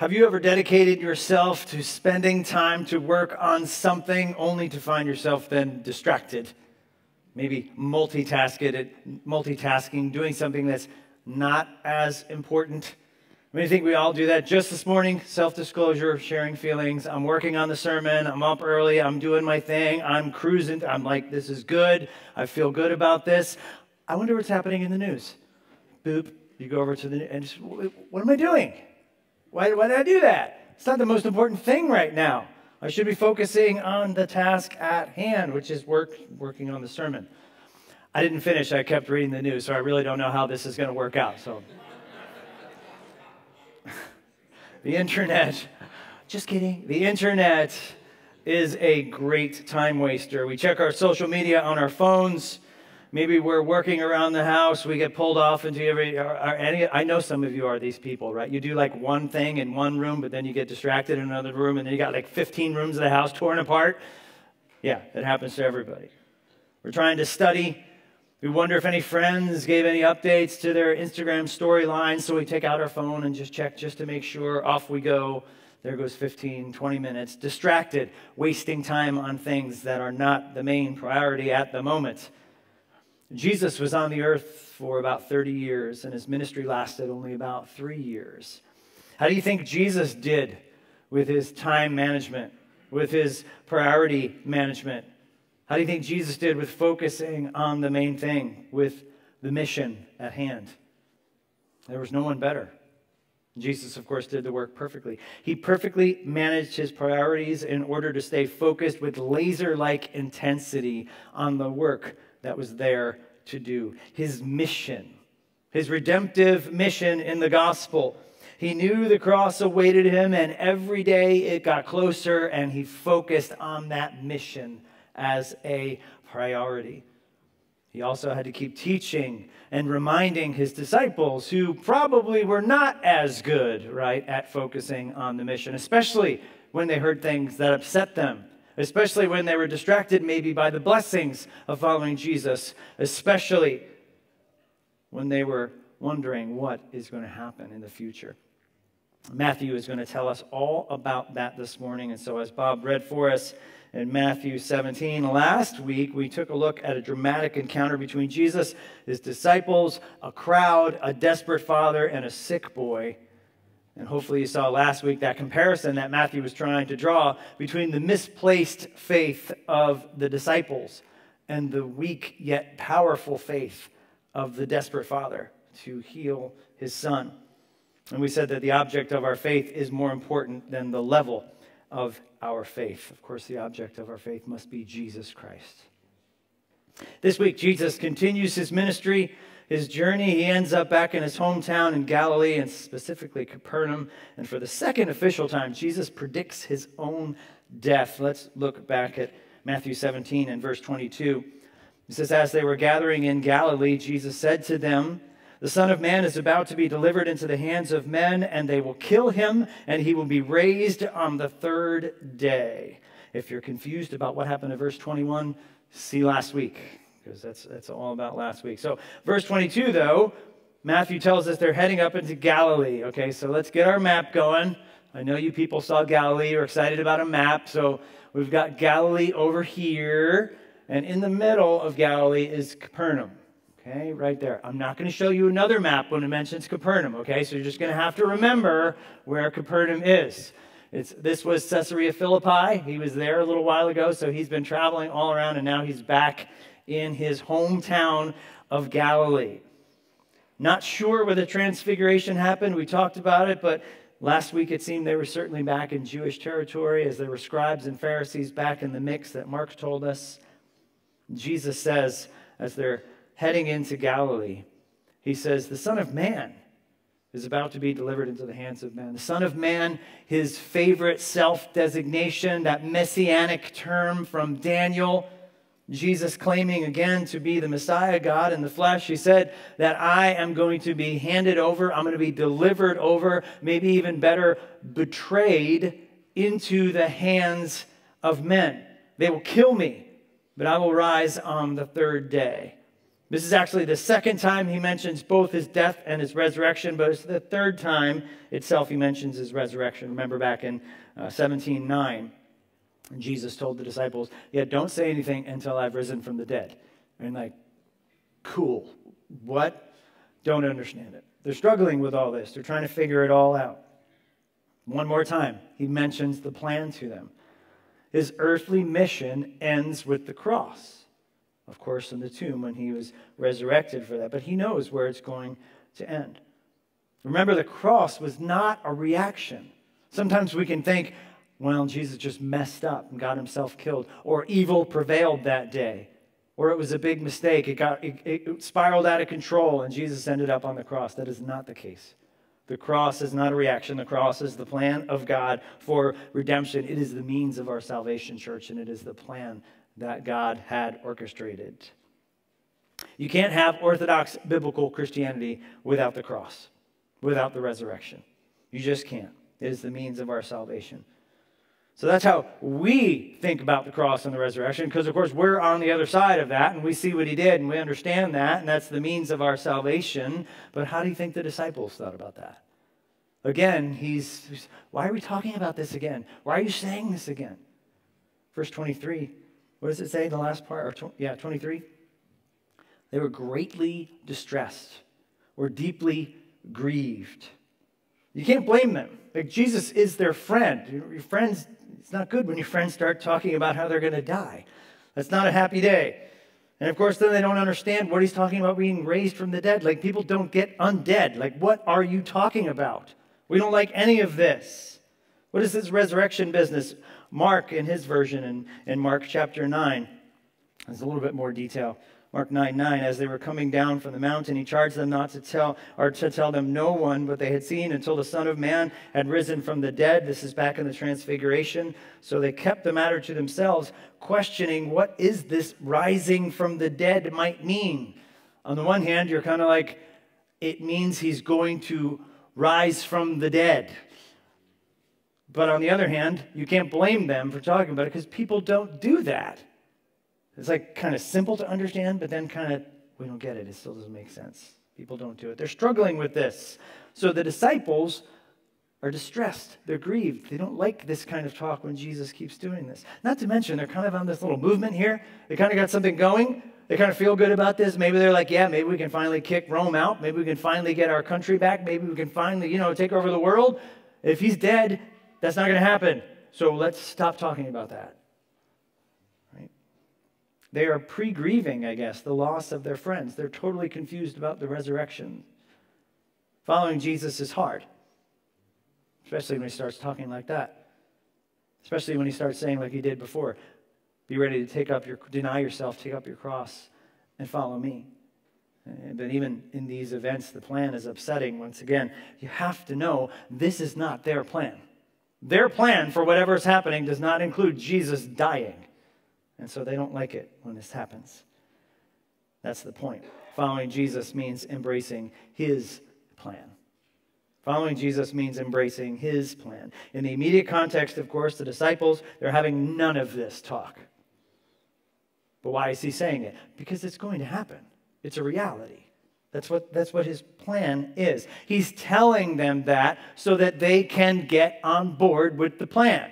Have you ever dedicated yourself to spending time to work on something only to find yourself then distracted? Maybe multitasking, doing something that's not as important. I mean, I think we all do that. Just this morning, self disclosure, sharing feelings. I'm working on the sermon. I'm up early. I'm doing my thing. I'm cruising. I'm like, this is good. I feel good about this. I wonder what's happening in the news. Boop. You go over to the and just, what am I doing? Why, why did I do that? It's not the most important thing right now. I should be focusing on the task at hand, which is work, working on the sermon. I didn't finish. I kept reading the news, so I really don't know how this is going to work out. So, the internet, just kidding. The internet is a great time waster. We check our social media on our phones. Maybe we're working around the house. We get pulled off into every. Any, I know some of you are these people, right? You do like one thing in one room, but then you get distracted in another room, and then you got like 15 rooms of the house torn apart. Yeah, it happens to everybody. We're trying to study. We wonder if any friends gave any updates to their Instagram storylines, so we take out our phone and just check just to make sure. Off we go. There goes 15, 20 minutes. Distracted, wasting time on things that are not the main priority at the moment. Jesus was on the earth for about 30 years, and his ministry lasted only about three years. How do you think Jesus did with his time management, with his priority management? How do you think Jesus did with focusing on the main thing, with the mission at hand? There was no one better. Jesus, of course, did the work perfectly. He perfectly managed his priorities in order to stay focused with laser like intensity on the work that was there to do, his mission, his redemptive mission in the gospel. He knew the cross awaited him, and every day it got closer, and he focused on that mission as a priority. He also had to keep teaching and reminding his disciples, who probably were not as good, right, at focusing on the mission, especially when they heard things that upset them especially when they were distracted maybe by the blessings of following Jesus, especially when they were wondering what is going to happen in the future. Matthew is going to tell us all about that this morning. And so, as Bob read for us in Matthew 17, last week we took a look at a dramatic encounter between Jesus, his disciples, a crowd, a desperate father, and a sick boy. And hopefully, you saw last week that comparison that Matthew was trying to draw between the misplaced faith of the disciples and the weak yet powerful faith of the desperate father to heal his son. And we said that the object of our faith is more important than the level of our faith. Of course, the object of our faith must be Jesus Christ. This week, Jesus continues his ministry his journey, he ends up back in his hometown in Galilee and specifically Capernaum. And for the second official time, Jesus predicts his own death. Let's look back at Matthew 17 and verse 22. It says, As they were gathering in Galilee, Jesus said to them, The Son of Man is about to be delivered into the hands of men, and they will kill him, and he will be raised on the third day. If you're confused about what happened in verse 21, see last week because that's, that's all about last week. So, verse 22, though, Matthew tells us they're heading up into Galilee. Okay, so let's get our map going. I know you people saw Galilee, you're excited about a map. So, we've got Galilee over here, and in the middle of Galilee is Capernaum. Okay, right there. I'm not going to show you another map when it mentions Capernaum. Okay, so you're just going to have to remember where Capernaum is. It's, this was Caesarea Philippi. He was there a little while ago, so he's been traveling all around, and now he's back in his hometown of Galilee. Not sure where the transfiguration happened. We talked about it, but last week it seemed they were certainly back in Jewish territory as there were scribes and Pharisees back in the mix that Mark told us. Jesus says, as they're heading into Galilee, he says, The Son of Man is about to be delivered into the hands of men. The Son of Man, his favorite self designation, that messianic term from Daniel Jesus claiming again to be the Messiah, God in the flesh, he said that I am going to be handed over, I'm going to be delivered over, maybe even better, betrayed into the hands of men. They will kill me, but I will rise on the third day. This is actually the second time he mentions both his death and his resurrection, but it's the third time itself he mentions his resurrection. Remember back in uh, 17 9, Jesus told the disciples, Yeah, don't say anything until I've risen from the dead. And like, cool. What? Don't understand it. They're struggling with all this, they're trying to figure it all out. One more time, he mentions the plan to them. His earthly mission ends with the cross of course, in the tomb when he was resurrected for that. But he knows where it's going to end. Remember, the cross was not a reaction. Sometimes we can think, well, Jesus just messed up and got himself killed, or evil prevailed that day, or it was a big mistake. It, got, it, it spiraled out of control and Jesus ended up on the cross. That is not the case. The cross is not a reaction. The cross is the plan of God for redemption. It is the means of our salvation, church, and it is the plan that God had orchestrated. You can't have Orthodox biblical Christianity without the cross, without the resurrection. You just can't. It is the means of our salvation. So that's how we think about the cross and the resurrection, because of course we're on the other side of that and we see what he did and we understand that, and that's the means of our salvation. But how do you think the disciples thought about that? Again, he's, why are we talking about this again? Why are you saying this again? Verse 23 what does it say in the last part? Or yeah, 23. They were greatly distressed or deeply grieved. You can't blame them. Like Jesus is their friend. Your friends, it's not good when your friends start talking about how they're going to die. That's not a happy day. And of course, then they don't understand what he's talking about being raised from the dead. Like people don't get undead. Like, what are you talking about? We don't like any of this. What is this resurrection business? Mark, in his version, in, in Mark chapter 9, there's a little bit more detail. Mark 9 9, as they were coming down from the mountain, he charged them not to tell, or to tell them no one what they had seen until the Son of Man had risen from the dead. This is back in the Transfiguration. So they kept the matter to themselves, questioning what is this rising from the dead might mean. On the one hand, you're kind of like, it means he's going to rise from the dead. But on the other hand, you can't blame them for talking about it because people don't do that. It's like kind of simple to understand, but then kind of, we don't get it. It still doesn't make sense. People don't do it. They're struggling with this. So the disciples are distressed. They're grieved. They don't like this kind of talk when Jesus keeps doing this. Not to mention, they're kind of on this little movement here. They kind of got something going. They kind of feel good about this. Maybe they're like, yeah, maybe we can finally kick Rome out. Maybe we can finally get our country back. Maybe we can finally, you know, take over the world. If he's dead, that's not going to happen. So let's stop talking about that. They are pre grieving, I guess, the loss of their friends. They're totally confused about the resurrection. Following Jesus is hard, especially when he starts talking like that. Especially when he starts saying, like he did before, be ready to take up your, deny yourself, take up your cross, and follow me. But even in these events, the plan is upsetting. Once again, you have to know this is not their plan. Their plan for whatever is happening does not include Jesus dying. And so they don't like it when this happens. That's the point. Following Jesus means embracing his plan. Following Jesus means embracing his plan. In the immediate context, of course, the disciples, they're having none of this talk. But why is he saying it? Because it's going to happen, it's a reality. That's what, that's what his plan is. He's telling them that so that they can get on board with the plan.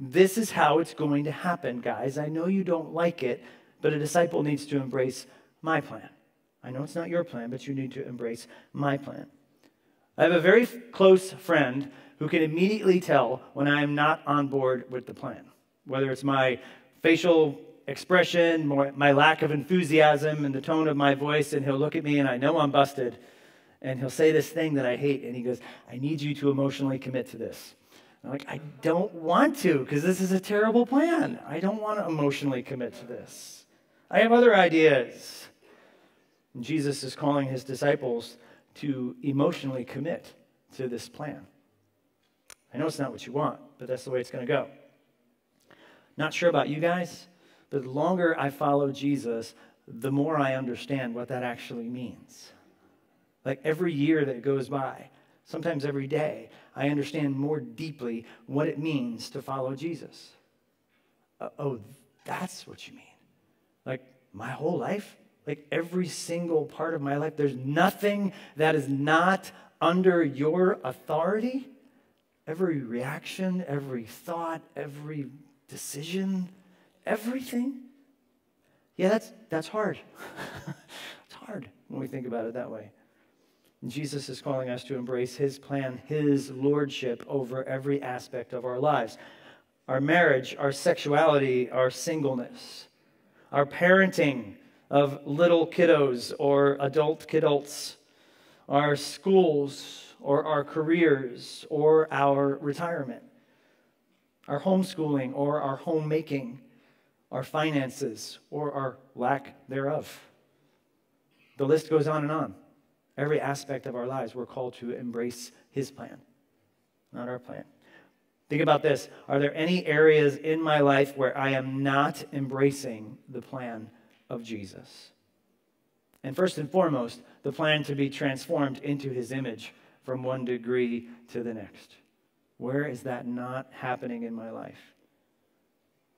This is how it's going to happen, guys. I know you don't like it, but a disciple needs to embrace my plan. I know it's not your plan, but you need to embrace my plan. I have a very close friend who can immediately tell when I am not on board with the plan, whether it's my facial expression, my lack of enthusiasm, and the tone of my voice, and he'll look at me and I know I'm busted. And he'll say this thing that I hate, and he goes, I need you to emotionally commit to this. I'm like, I don't want to, because this is a terrible plan. I don't want to emotionally commit to this. I have other ideas. And Jesus is calling his disciples to emotionally commit to this plan. I know it's not what you want, but that's the way it's going to go. Not sure about you guys, but the longer I follow Jesus, the more I understand what that actually means. Like every year that goes by, sometimes every day, I understand more deeply what it means to follow Jesus. Uh, oh, that's what you mean. Like my whole life? Like every single part of my life, there's nothing that is not under your authority. Every reaction, every thought, every decision, everything. Yeah, that's, that's hard. it's hard when we think about it that way. Jesus is calling us to embrace his plan, his lordship over every aspect of our lives our marriage, our sexuality, our singleness, our parenting of little kiddos or adult kidults, our schools or our careers or our retirement, our homeschooling or our homemaking, our finances or our lack thereof. The list goes on and on. Every aspect of our lives, we're called to embrace His plan, not our plan. Think about this. Are there any areas in my life where I am not embracing the plan of Jesus? And first and foremost, the plan to be transformed into his image from one degree to the next. Where is that not happening in my life?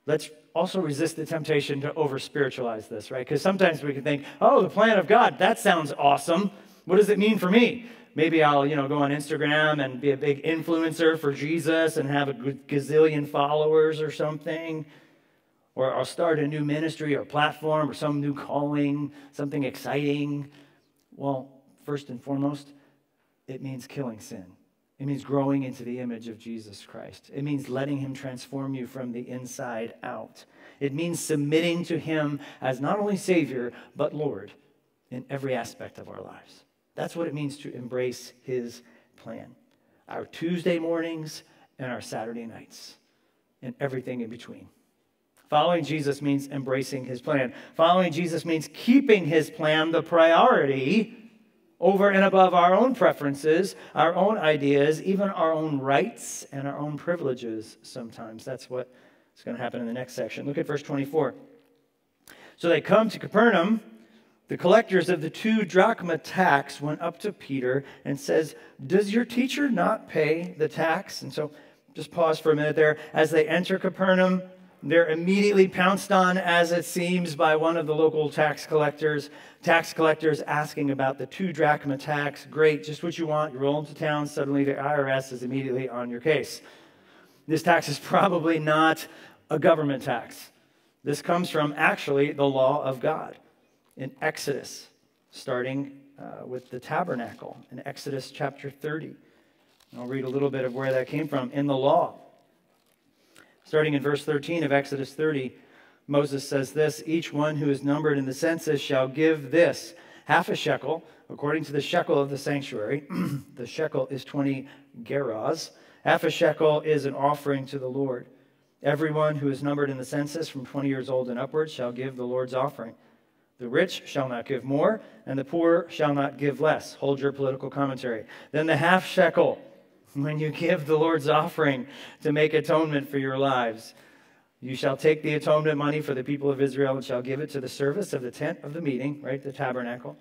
Let's also resist the temptation to over spiritualize this, right? Because sometimes we can think, oh, the plan of God, that sounds awesome. What does it mean for me? maybe I'll, you know, go on Instagram and be a big influencer for Jesus and have a gazillion followers or something. Or I'll start a new ministry or platform or some new calling, something exciting. Well, first and foremost, it means killing sin. It means growing into the image of Jesus Christ. It means letting Him transform you from the inside out. It means submitting to Him as not only Savior, but Lord in every aspect of our lives. That's what it means to embrace his plan. Our Tuesday mornings and our Saturday nights, and everything in between. Following Jesus means embracing his plan. Following Jesus means keeping his plan the priority over and above our own preferences, our own ideas, even our own rights and our own privileges sometimes. That's what is going to happen in the next section. Look at verse 24. So they come to Capernaum the collectors of the two drachma tax went up to Peter and says, "Does your teacher not pay the tax?" And so just pause for a minute there. As they enter Capernaum, they're immediately pounced on, as it seems, by one of the local tax collectors. Tax collectors asking about the two drachma tax. Great, just what you want. You roll into town, suddenly the IRS is immediately on your case. This tax is probably not a government tax. This comes from actually the law of God in Exodus, starting uh, with the tabernacle in Exodus chapter 30. I'll read a little bit of where that came from in the law. Starting in verse 13 of Exodus 30, Moses says this Each one who is numbered in the census shall give this half a shekel, according to the shekel of the sanctuary. the shekel is 20 gerahs. Half a shekel is an offering to the Lord. Everyone who is numbered in the census from 20 years old and upward shall give the Lord's offering. The rich shall not give more, and the poor shall not give less. Hold your political commentary. Then the half shekel, when you give the Lord's offering to make atonement for your lives. You shall take the atonement money for the people of Israel and shall give it to the service of the tent of the meeting, right, the tabernacle,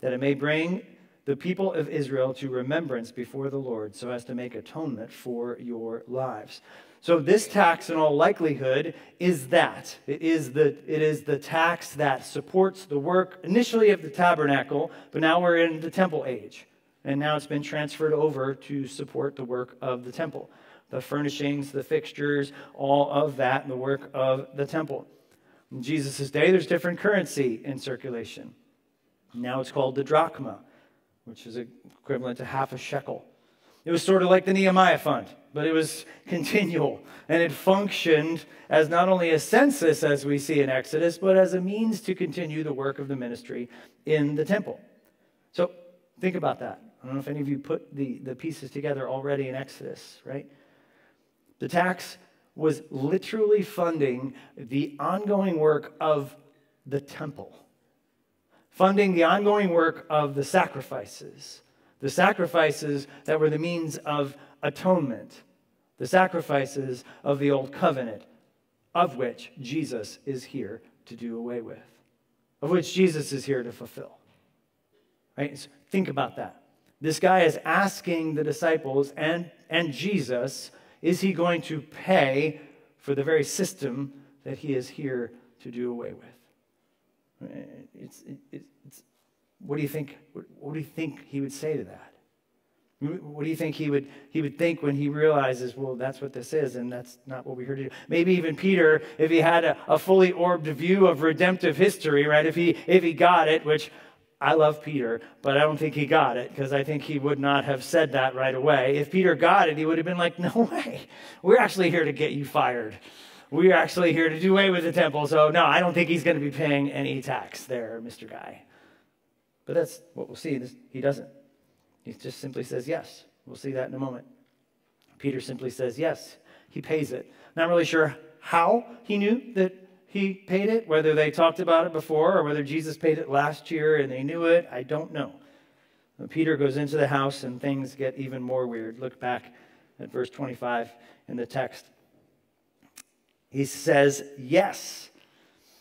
that it may bring the people of Israel to remembrance before the Lord so as to make atonement for your lives. So this tax, in all likelihood, is that. It is the, it is the tax that supports the work initially of the tabernacle, but now we're in the temple age. And now it's been transferred over to support the work of the temple. The furnishings, the fixtures, all of that, the work of the temple. In Jesus' day, there's different currency in circulation. Now it's called the drachma, which is equivalent to half a shekel. It was sort of like the Nehemiah Fund, but it was continual. And it functioned as not only a census, as we see in Exodus, but as a means to continue the work of the ministry in the temple. So think about that. I don't know if any of you put the, the pieces together already in Exodus, right? The tax was literally funding the ongoing work of the temple, funding the ongoing work of the sacrifices the sacrifices that were the means of atonement, the sacrifices of the old covenant, of which Jesus is here to do away with, of which Jesus is here to fulfill. Right? So think about that. This guy is asking the disciples and, and Jesus, is he going to pay for the very system that he is here to do away with? It's, it's, what do you think? What do you think he would say to that? What do you think he would he would think when he realizes, well, that's what this is, and that's not what we're here To. Do. Maybe even Peter, if he had a, a fully orbed view of redemptive history, right? If he if he got it, which I love Peter, but I don't think he got it because I think he would not have said that right away. If Peter got it, he would have been like, no way. We're actually here to get you fired. We're actually here to do away with the temple. So, no, I don't think he's going to be paying any tax there, Mr. Guy. But that's what we'll see. He doesn't. He just simply says yes. We'll see that in a moment. Peter simply says yes. He pays it. Not really sure how he knew that he paid it, whether they talked about it before or whether Jesus paid it last year and they knew it. I don't know. But Peter goes into the house and things get even more weird. Look back at verse 25 in the text. He says, Yes.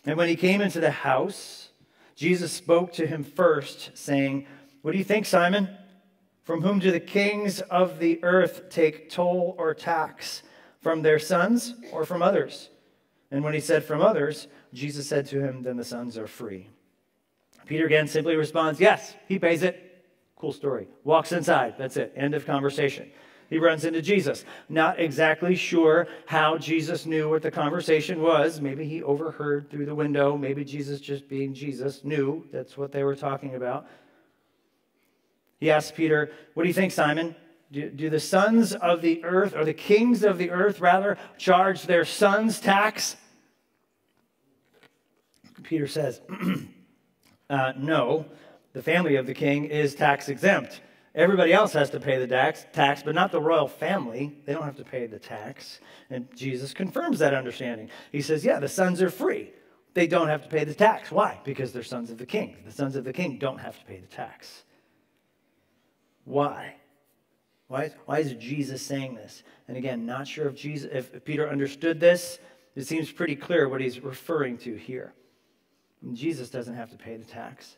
And when he came into the house, Jesus spoke to him first, saying, What do you think, Simon? From whom do the kings of the earth take toll or tax? From their sons or from others? And when he said from others, Jesus said to him, Then the sons are free. Peter again simply responds, Yes, he pays it. Cool story. Walks inside. That's it. End of conversation. He runs into Jesus. Not exactly sure how Jesus knew what the conversation was. Maybe he overheard through the window. Maybe Jesus, just being Jesus, knew that's what they were talking about. He asks Peter, What do you think, Simon? Do, do the sons of the earth, or the kings of the earth, rather, charge their sons tax? Peter says, uh, No, the family of the king is tax exempt. Everybody else has to pay the tax, but not the royal family. They don't have to pay the tax. And Jesus confirms that understanding. He says, Yeah, the sons are free. They don't have to pay the tax. Why? Because they're sons of the king. The sons of the king don't have to pay the tax. Why? Why, why is Jesus saying this? And again, not sure if Jesus, if Peter understood this. It seems pretty clear what he's referring to here. Jesus doesn't have to pay the tax.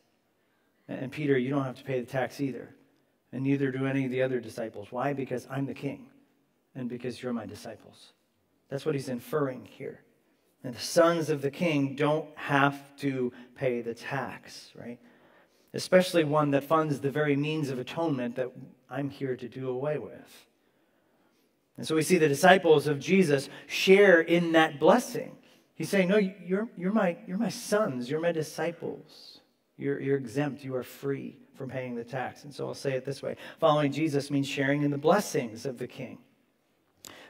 And Peter, you don't have to pay the tax either and neither do any of the other disciples. Why? Because I'm the king, and because you're my disciples. That's what he's inferring here. And the sons of the king don't have to pay the tax, right? Especially one that funds the very means of atonement that I'm here to do away with. And so we see the disciples of Jesus share in that blessing. He's saying, No, you're, you're, my, you're my sons, you're my disciples. You're, you're exempt, you are free from paying the tax. And so I'll say it this way following Jesus means sharing in the blessings of the king.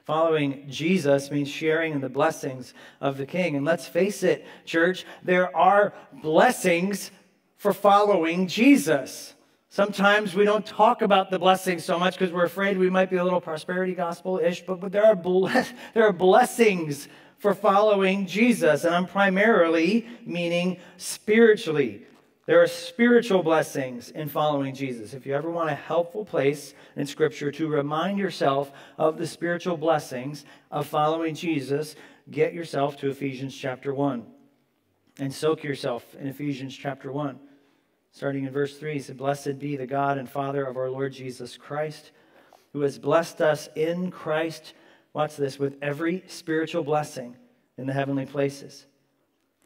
Following Jesus means sharing in the blessings of the king. And let's face it, church, there are blessings for following Jesus. Sometimes we don't talk about the blessings so much because we're afraid we might be a little prosperity gospel ish, but, but there, are bless, there are blessings for following Jesus. And I'm primarily meaning spiritually. There are spiritual blessings in following Jesus. If you ever want a helpful place in Scripture to remind yourself of the spiritual blessings of following Jesus, get yourself to Ephesians chapter 1 and soak yourself in Ephesians chapter 1. Starting in verse 3, he said, Blessed be the God and Father of our Lord Jesus Christ, who has blessed us in Christ, watch this, with every spiritual blessing in the heavenly places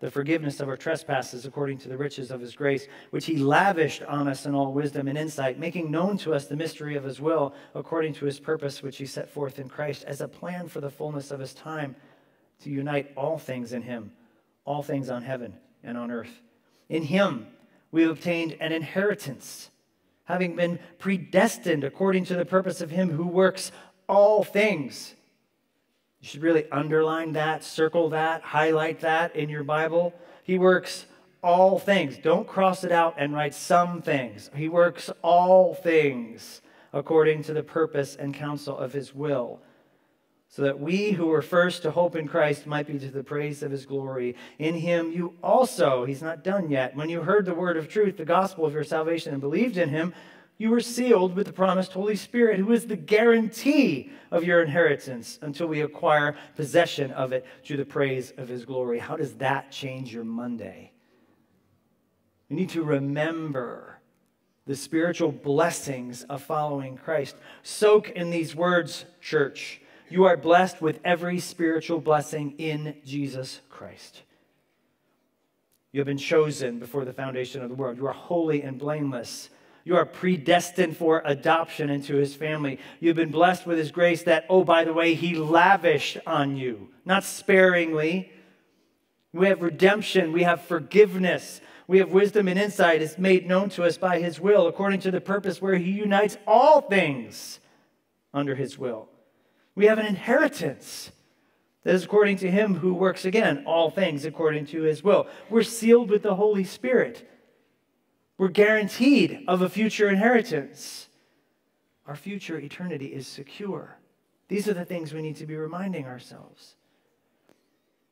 the forgiveness of our trespasses according to the riches of his grace, which he lavished on us in all wisdom and insight, making known to us the mystery of his will according to his purpose, which he set forth in Christ as a plan for the fullness of his time to unite all things in him, all things on heaven and on earth. In him we have obtained an inheritance, having been predestined according to the purpose of him who works all things you should really underline that, circle that, highlight that in your Bible. He works all things. Don't cross it out and write some things. He works all things according to the purpose and counsel of his will, so that we who were first to hope in Christ might be to the praise of his glory. In him you also, he's not done yet, when you heard the word of truth, the gospel of your salvation, and believed in him, You were sealed with the promised Holy Spirit, who is the guarantee of your inheritance until we acquire possession of it through the praise of his glory. How does that change your Monday? We need to remember the spiritual blessings of following Christ. Soak in these words, church. You are blessed with every spiritual blessing in Jesus Christ. You have been chosen before the foundation of the world. You are holy and blameless. You are predestined for adoption into his family. You've been blessed with his grace that, oh, by the way, he lavished on you, not sparingly. We have redemption, we have forgiveness, we have wisdom and insight is made known to us by his will, according to the purpose where he unites all things under his will. We have an inheritance that is according to him who works again all things according to his will. We're sealed with the Holy Spirit. We're guaranteed of a future inheritance. Our future eternity is secure. These are the things we need to be reminding ourselves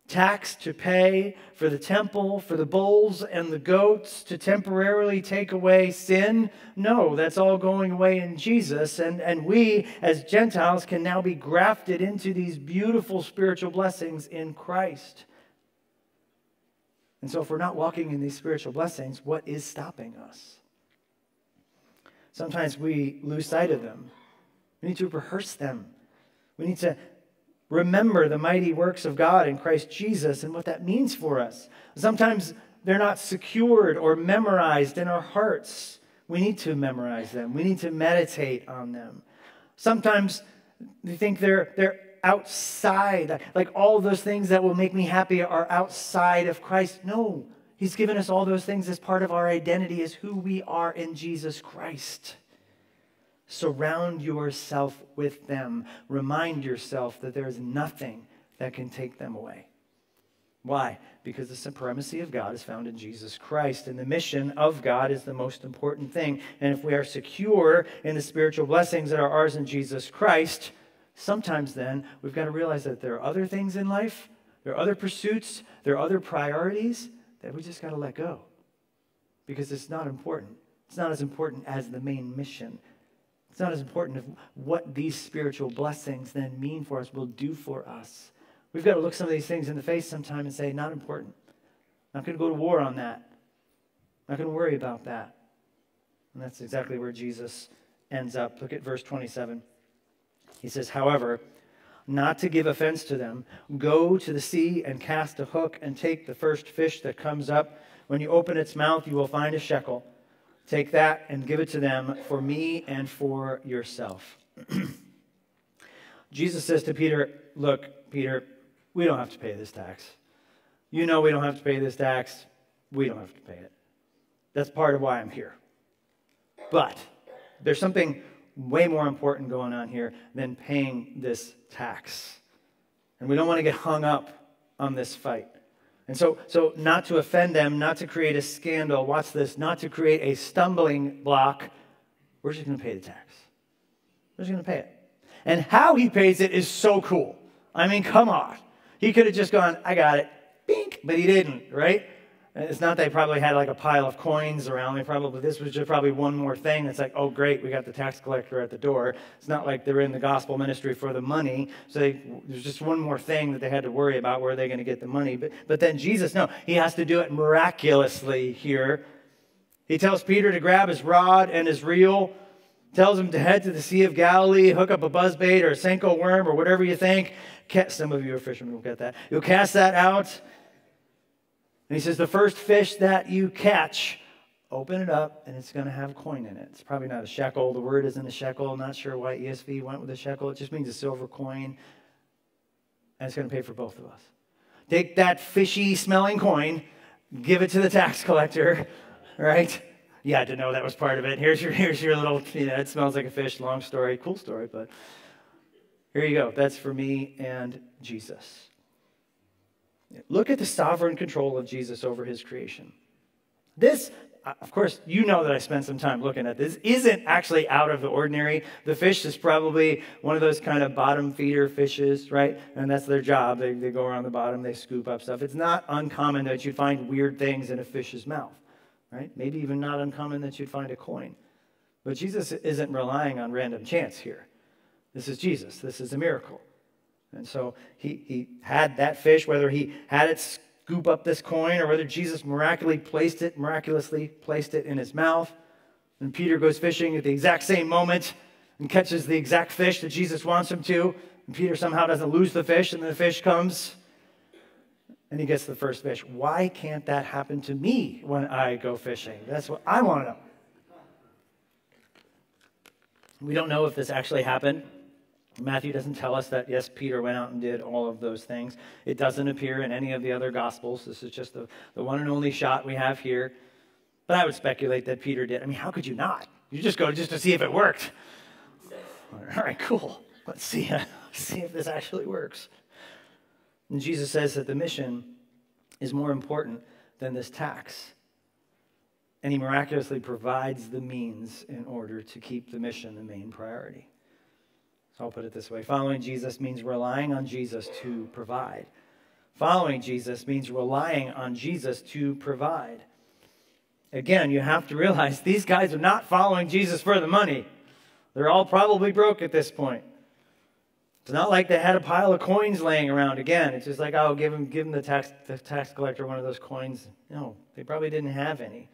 tax to pay for the temple, for the bulls and the goats to temporarily take away sin. No, that's all going away in Jesus. And, and we, as Gentiles, can now be grafted into these beautiful spiritual blessings in Christ. And so, if we're not walking in these spiritual blessings, what is stopping us? Sometimes we lose sight of them. We need to rehearse them. We need to remember the mighty works of God in Christ Jesus and what that means for us. Sometimes they're not secured or memorized in our hearts. We need to memorize them, we need to meditate on them. Sometimes we think they're, they're outside, like all those things that will make me happy are outside of Christ. No, He's given us all those things as part of our identity, as who we are in Jesus Christ. Surround yourself with them. Remind yourself that there is nothing that can take them away. Why? Because the supremacy of God is found in Jesus Christ, and the mission of God is the most important thing. And if we are secure in the spiritual blessings that are ours in Jesus Christ, sometimes then we've got to realize that there are other things in life, there are other pursuits, there are other priorities that we just got to let go because it's not important. It's not as important as the main mission it's not as important as what these spiritual blessings then mean for us, will do for us. We've got to look some of these things in the face sometime and say, not important. Not going to go to war on that. Not going to worry about that. And that's exactly where Jesus ends up. Look at verse 27. He says, however, not to give offense to them, go to the sea and cast a hook and take the first fish that comes up. When you open its mouth, you will find a shekel. Take that and give it to them for me and for yourself. Jesus says to Peter, Look, Peter, we don't have to pay this tax. You know we don't have to pay this tax. We don't have to pay it. That's part of why I'm here. But there's something way more important going on here than paying this tax. And we don't want to get hung up on this fight. And so, so not to offend them, not to create a scandal, watch this, not to create a stumbling block, we're just going to pay the tax. We're just going to pay it. And how he pays it is so cool. I mean, come on. He could have just gone, I got it, bink, but he didn't, right? It's not they probably had like a pile of coins around. They probably this was just probably one more thing. It's like, oh great, we got the tax collector at the door. It's not like they're in the gospel ministry for the money. So they, there's just one more thing that they had to worry about. Where are they going to get the money? But but then Jesus, no, he has to do it miraculously here. He tells Peter to grab his rod and his reel. Tells him to head to the Sea of Galilee, hook up a buzzbait or a Senko worm or whatever you think. Some of you are fishermen will get that. You'll cast that out and he says, The first fish that you catch, open it up, and it's going to have coin in it. It's probably not a shekel. The word isn't a shekel. I'm not sure why ESV went with a shekel. It just means a silver coin. And it's going to pay for both of us. Take that fishy smelling coin, give it to the tax collector, right? You had to know that was part of it. Here's your, here's your little, you know, it smells like a fish. Long story, cool story, but here you go. That's for me and Jesus. Look at the sovereign control of Jesus over his creation. This, of course, you know that I spent some time looking at this, isn't actually out of the ordinary. The fish is probably one of those kind of bottom feeder fishes, right? And that's their job. They, they go around the bottom, they scoop up stuff. It's not uncommon that you'd find weird things in a fish's mouth, right? Maybe even not uncommon that you'd find a coin. But Jesus isn't relying on random chance here. This is Jesus. This is a miracle. And so he, he had that fish, whether he had it scoop up this coin or whether Jesus miraculously placed it, miraculously placed it in his mouth. And Peter goes fishing at the exact same moment and catches the exact fish that Jesus wants him to. And Peter somehow doesn't lose the fish, and the fish comes and he gets the first fish. Why can't that happen to me when I go fishing? That's what I want to know. We don't know if this actually happened. Matthew doesn't tell us that, yes, Peter went out and did all of those things. It doesn't appear in any of the other Gospels. This is just the, the one and only shot we have here. But I would speculate that Peter did. I mean, how could you not? You just go just to see if it worked. All right, cool. Let's see, see if this actually works. And Jesus says that the mission is more important than this tax. And he miraculously provides the means in order to keep the mission the main priority. So I'll put it this way following Jesus means relying on Jesus to provide. Following Jesus means relying on Jesus to provide. Again, you have to realize these guys are not following Jesus for the money. They're all probably broke at this point. It's not like they had a pile of coins laying around again. It's just like, oh, give them, give them the, tax, the tax collector one of those coins. No, they probably didn't have any.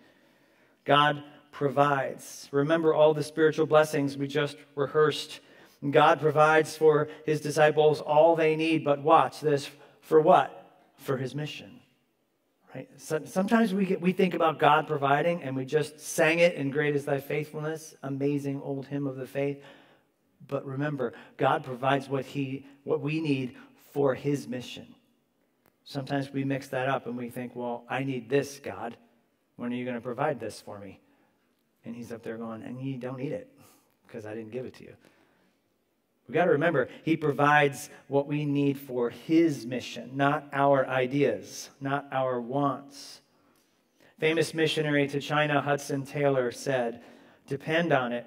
God provides. Remember all the spiritual blessings we just rehearsed God provides for his disciples all they need, but watch this for what? For his mission. Right? So, sometimes we, get, we think about God providing and we just sang it in Great is Thy Faithfulness, amazing old hymn of the faith. But remember, God provides what, he, what we need for his mission. Sometimes we mix that up and we think, well, I need this, God. When are you going to provide this for me? And he's up there going, and you don't need it because I didn't give it to you. We've got to remember, He provides what we need for His mission, not our ideas, not our wants. Famous missionary to China, Hudson Taylor, said, Depend on it.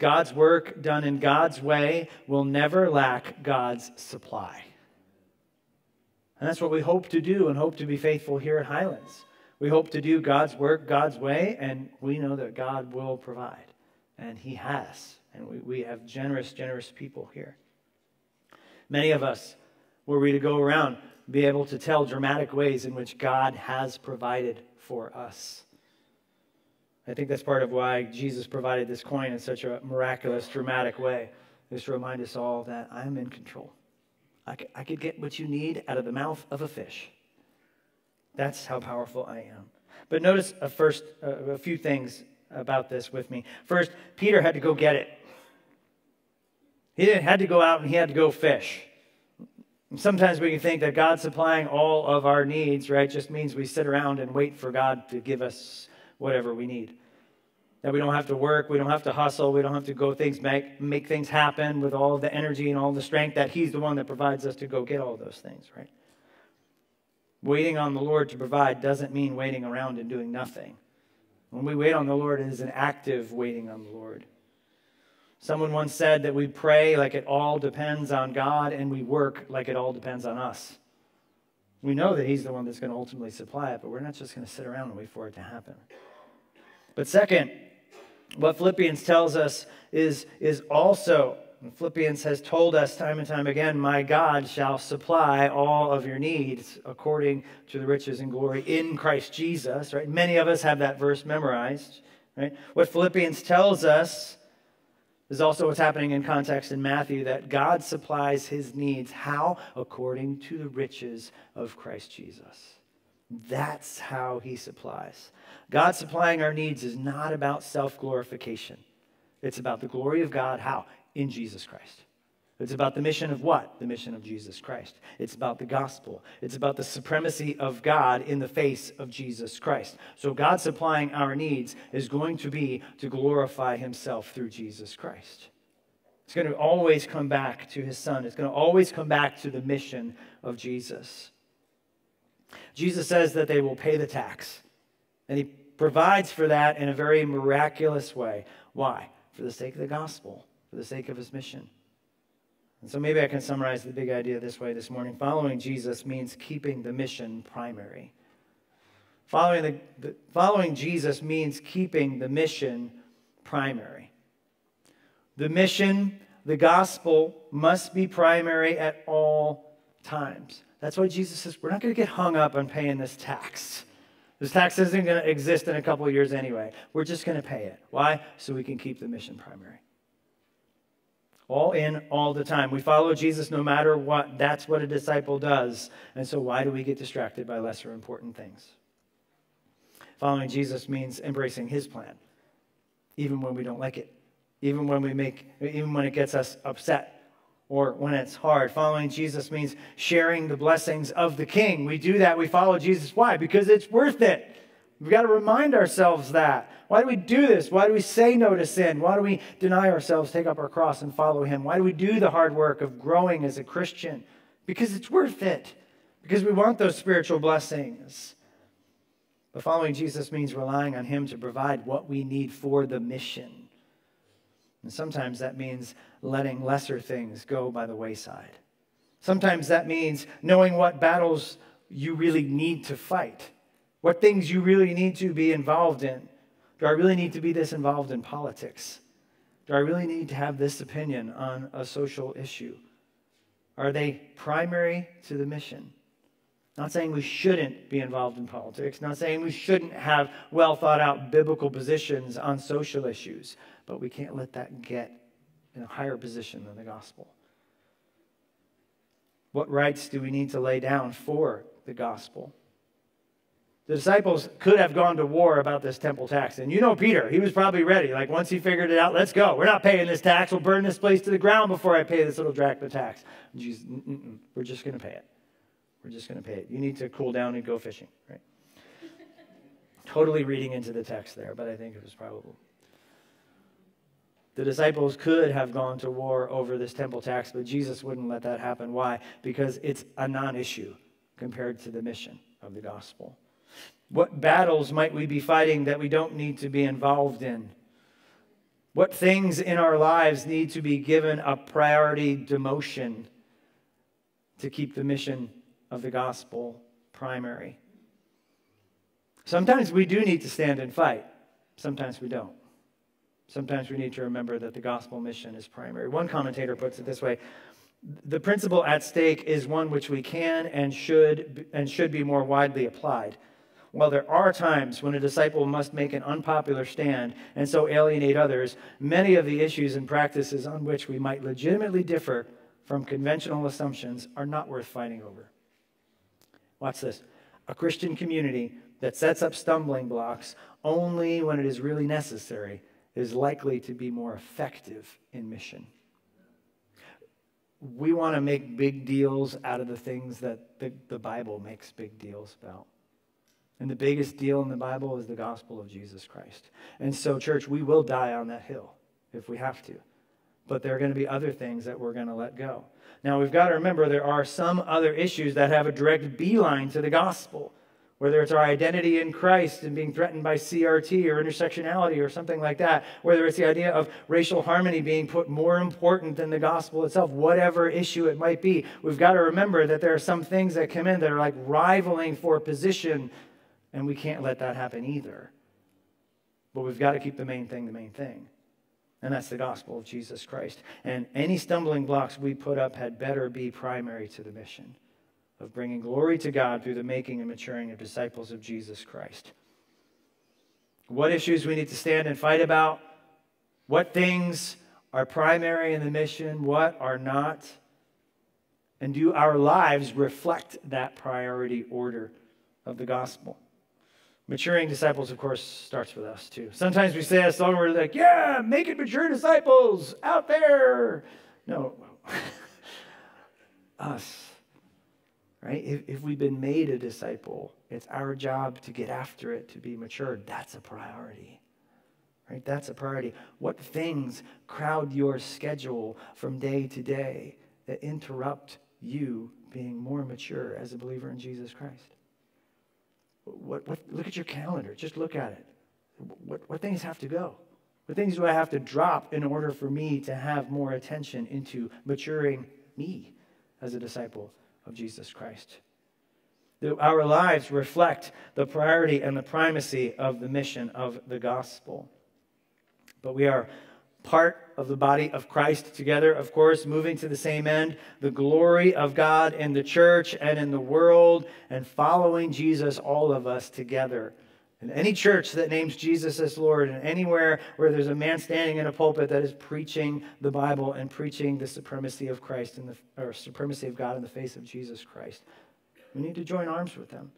God's work done in God's way will never lack God's supply. And that's what we hope to do and hope to be faithful here at Highlands. We hope to do God's work God's way, and we know that God will provide. And He has. And we, we have generous, generous people here. Many of us, were we to go around, be able to tell dramatic ways in which God has provided for us. I think that's part of why Jesus provided this coin in such a miraculous, dramatic way, is to remind us all that I'm in control. I I could get what you need out of the mouth of a fish. That's how powerful I am. But notice a first uh, a few things about this with me. First, Peter had to go get it. He had to go out and he had to go fish. Sometimes we can think that God supplying all of our needs, right, just means we sit around and wait for God to give us whatever we need. That we don't have to work, we don't have to hustle, we don't have to go things make make things happen with all the energy and all the strength that He's the one that provides us to go get all those things, right? Waiting on the Lord to provide doesn't mean waiting around and doing nothing. When we wait on the Lord, it is an active waiting on the Lord. Someone once said that we pray like it all depends on God and we work like it all depends on us. We know that He's the one that's going to ultimately supply it, but we're not just going to sit around and wait for it to happen. But second, what Philippians tells us is, is also, Philippians has told us time and time again, my God shall supply all of your needs according to the riches and glory in Christ Jesus, right? Many of us have that verse memorized, right? What Philippians tells us there's also what's happening in context in Matthew that God supplies his needs. How? According to the riches of Christ Jesus. That's how he supplies. God supplying our needs is not about self glorification, it's about the glory of God. How? In Jesus Christ. It's about the mission of what? The mission of Jesus Christ. It's about the gospel. It's about the supremacy of God in the face of Jesus Christ. So, God supplying our needs is going to be to glorify Himself through Jesus Christ. It's going to always come back to His Son, it's going to always come back to the mission of Jesus. Jesus says that they will pay the tax, and He provides for that in a very miraculous way. Why? For the sake of the gospel, for the sake of His mission. And so maybe I can summarize the big idea this way this morning. Following Jesus means keeping the mission primary. Following, the, the, following Jesus means keeping the mission primary. The mission, the gospel, must be primary at all times. That's why Jesus says we're not going to get hung up on paying this tax. This tax isn't going to exist in a couple years anyway. We're just going to pay it. Why? So we can keep the mission primary. All in, all the time. We follow Jesus no matter what. That's what a disciple does. And so, why do we get distracted by lesser important things? Following Jesus means embracing his plan, even when we don't like it, even when we make, even when it gets us upset or when it's hard. Following Jesus means sharing the blessings of the King. We do that. We follow Jesus. Why? Because it's worth it. We've got to remind ourselves that. Why do we do this? Why do we say no to sin? Why do we deny ourselves, take up our cross, and follow Him? Why do we do the hard work of growing as a Christian? Because it's worth it. Because we want those spiritual blessings. But following Jesus means relying on Him to provide what we need for the mission. And sometimes that means letting lesser things go by the wayside. Sometimes that means knowing what battles you really need to fight, what things you really need to be involved in. Do I really need to be this involved in politics? Do I really need to have this opinion on a social issue? Are they primary to the mission? Not saying we shouldn't be involved in politics, not saying we shouldn't have well thought out biblical positions on social issues, but we can't let that get in a higher position than the gospel. What rights do we need to lay down for the gospel? The disciples could have gone to war about this temple tax. And you know Peter, he was probably ready. Like once he figured it out, let's go. We're not paying this tax. We'll burn this place to the ground before I pay this little drachma tax. Jesus, we're just going to pay it. We're just going to pay it. You need to cool down and go fishing, right? totally reading into the text there, but I think it was probable. The disciples could have gone to war over this temple tax, but Jesus wouldn't let that happen. Why? Because it's a non issue compared to the mission of the gospel. What battles might we be fighting that we don't need to be involved in? What things in our lives need to be given a priority demotion to keep the mission of the gospel primary? Sometimes we do need to stand and fight, sometimes we don't. Sometimes we need to remember that the gospel mission is primary. One commentator puts it this way the principle at stake is one which we can and should and should be more widely applied. While there are times when a disciple must make an unpopular stand and so alienate others, many of the issues and practices on which we might legitimately differ from conventional assumptions are not worth fighting over. Watch this. A Christian community that sets up stumbling blocks only when it is really necessary is likely to be more effective in mission. We want to make big deals out of the things that the, the Bible makes big deals about. And the biggest deal in the Bible is the gospel of Jesus Christ. And so, church, we will die on that hill if we have to. But there are going to be other things that we're going to let go. Now, we've got to remember there are some other issues that have a direct beeline to the gospel whether it's our identity in Christ and being threatened by CRT or intersectionality or something like that, whether it's the idea of racial harmony being put more important than the gospel itself, whatever issue it might be, we've got to remember that there are some things that come in that are like rivaling for position, and we can't let that happen either. But we've got to keep the main thing the main thing. And that's the gospel of Jesus Christ. And any stumbling blocks we put up had better be primary to the mission of bringing glory to God through the making and maturing of disciples of Jesus Christ. What issues we need to stand and fight about, what things are primary in the mission, what are not, and do our lives reflect that priority order of the gospel? Maturing disciples, of course, starts with us too. Sometimes we say a song where we're like, yeah, make it mature disciples out there. No, us right? If, if we've been made a disciple, it's our job to get after it, to be matured. That's a priority, right? That's a priority. What things crowd your schedule from day to day that interrupt you being more mature as a believer in Jesus Christ? What, what, look at your calendar. Just look at it. What, what things have to go? What things do I have to drop in order for me to have more attention into maturing me as a disciple of Jesus Christ. Our lives reflect the priority and the primacy of the mission of the gospel. But we are part of the body of Christ together, of course, moving to the same end the glory of God in the church and in the world, and following Jesus, all of us together. In any church that names Jesus as Lord, and anywhere where there's a man standing in a pulpit that is preaching the Bible and preaching the supremacy of Christ and the or supremacy of God in the face of Jesus Christ, we need to join arms with them.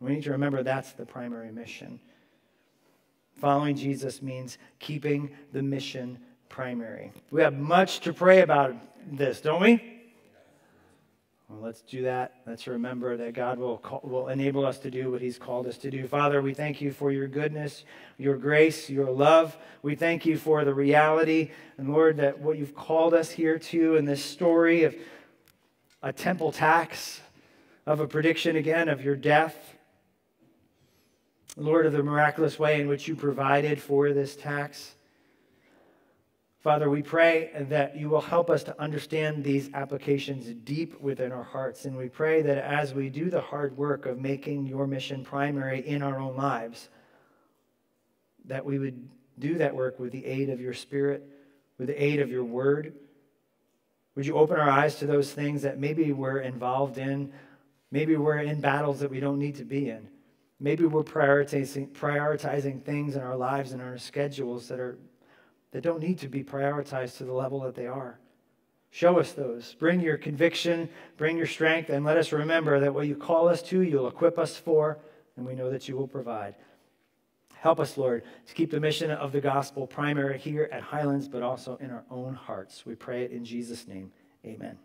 We need to remember that's the primary mission. Following Jesus means keeping the mission primary. We have much to pray about this, don't we? Well, let's do that. Let's remember that God will, call, will enable us to do what He's called us to do. Father, we thank you for your goodness, your grace, your love. We thank you for the reality, and Lord, that what you've called us here to in this story of a temple tax, of a prediction again of your death. Lord, of the miraculous way in which you provided for this tax. Father, we pray that you will help us to understand these applications deep within our hearts. And we pray that as we do the hard work of making your mission primary in our own lives, that we would do that work with the aid of your Spirit, with the aid of your word. Would you open our eyes to those things that maybe we're involved in? Maybe we're in battles that we don't need to be in. Maybe we're prioritizing, prioritizing things in our lives and our schedules that are that don't need to be prioritized to the level that they are. Show us those. Bring your conviction, bring your strength, and let us remember that what you call us to, you'll equip us for, and we know that you will provide. Help us, Lord, to keep the mission of the gospel primary here at Highlands, but also in our own hearts. We pray it in Jesus' name. Amen.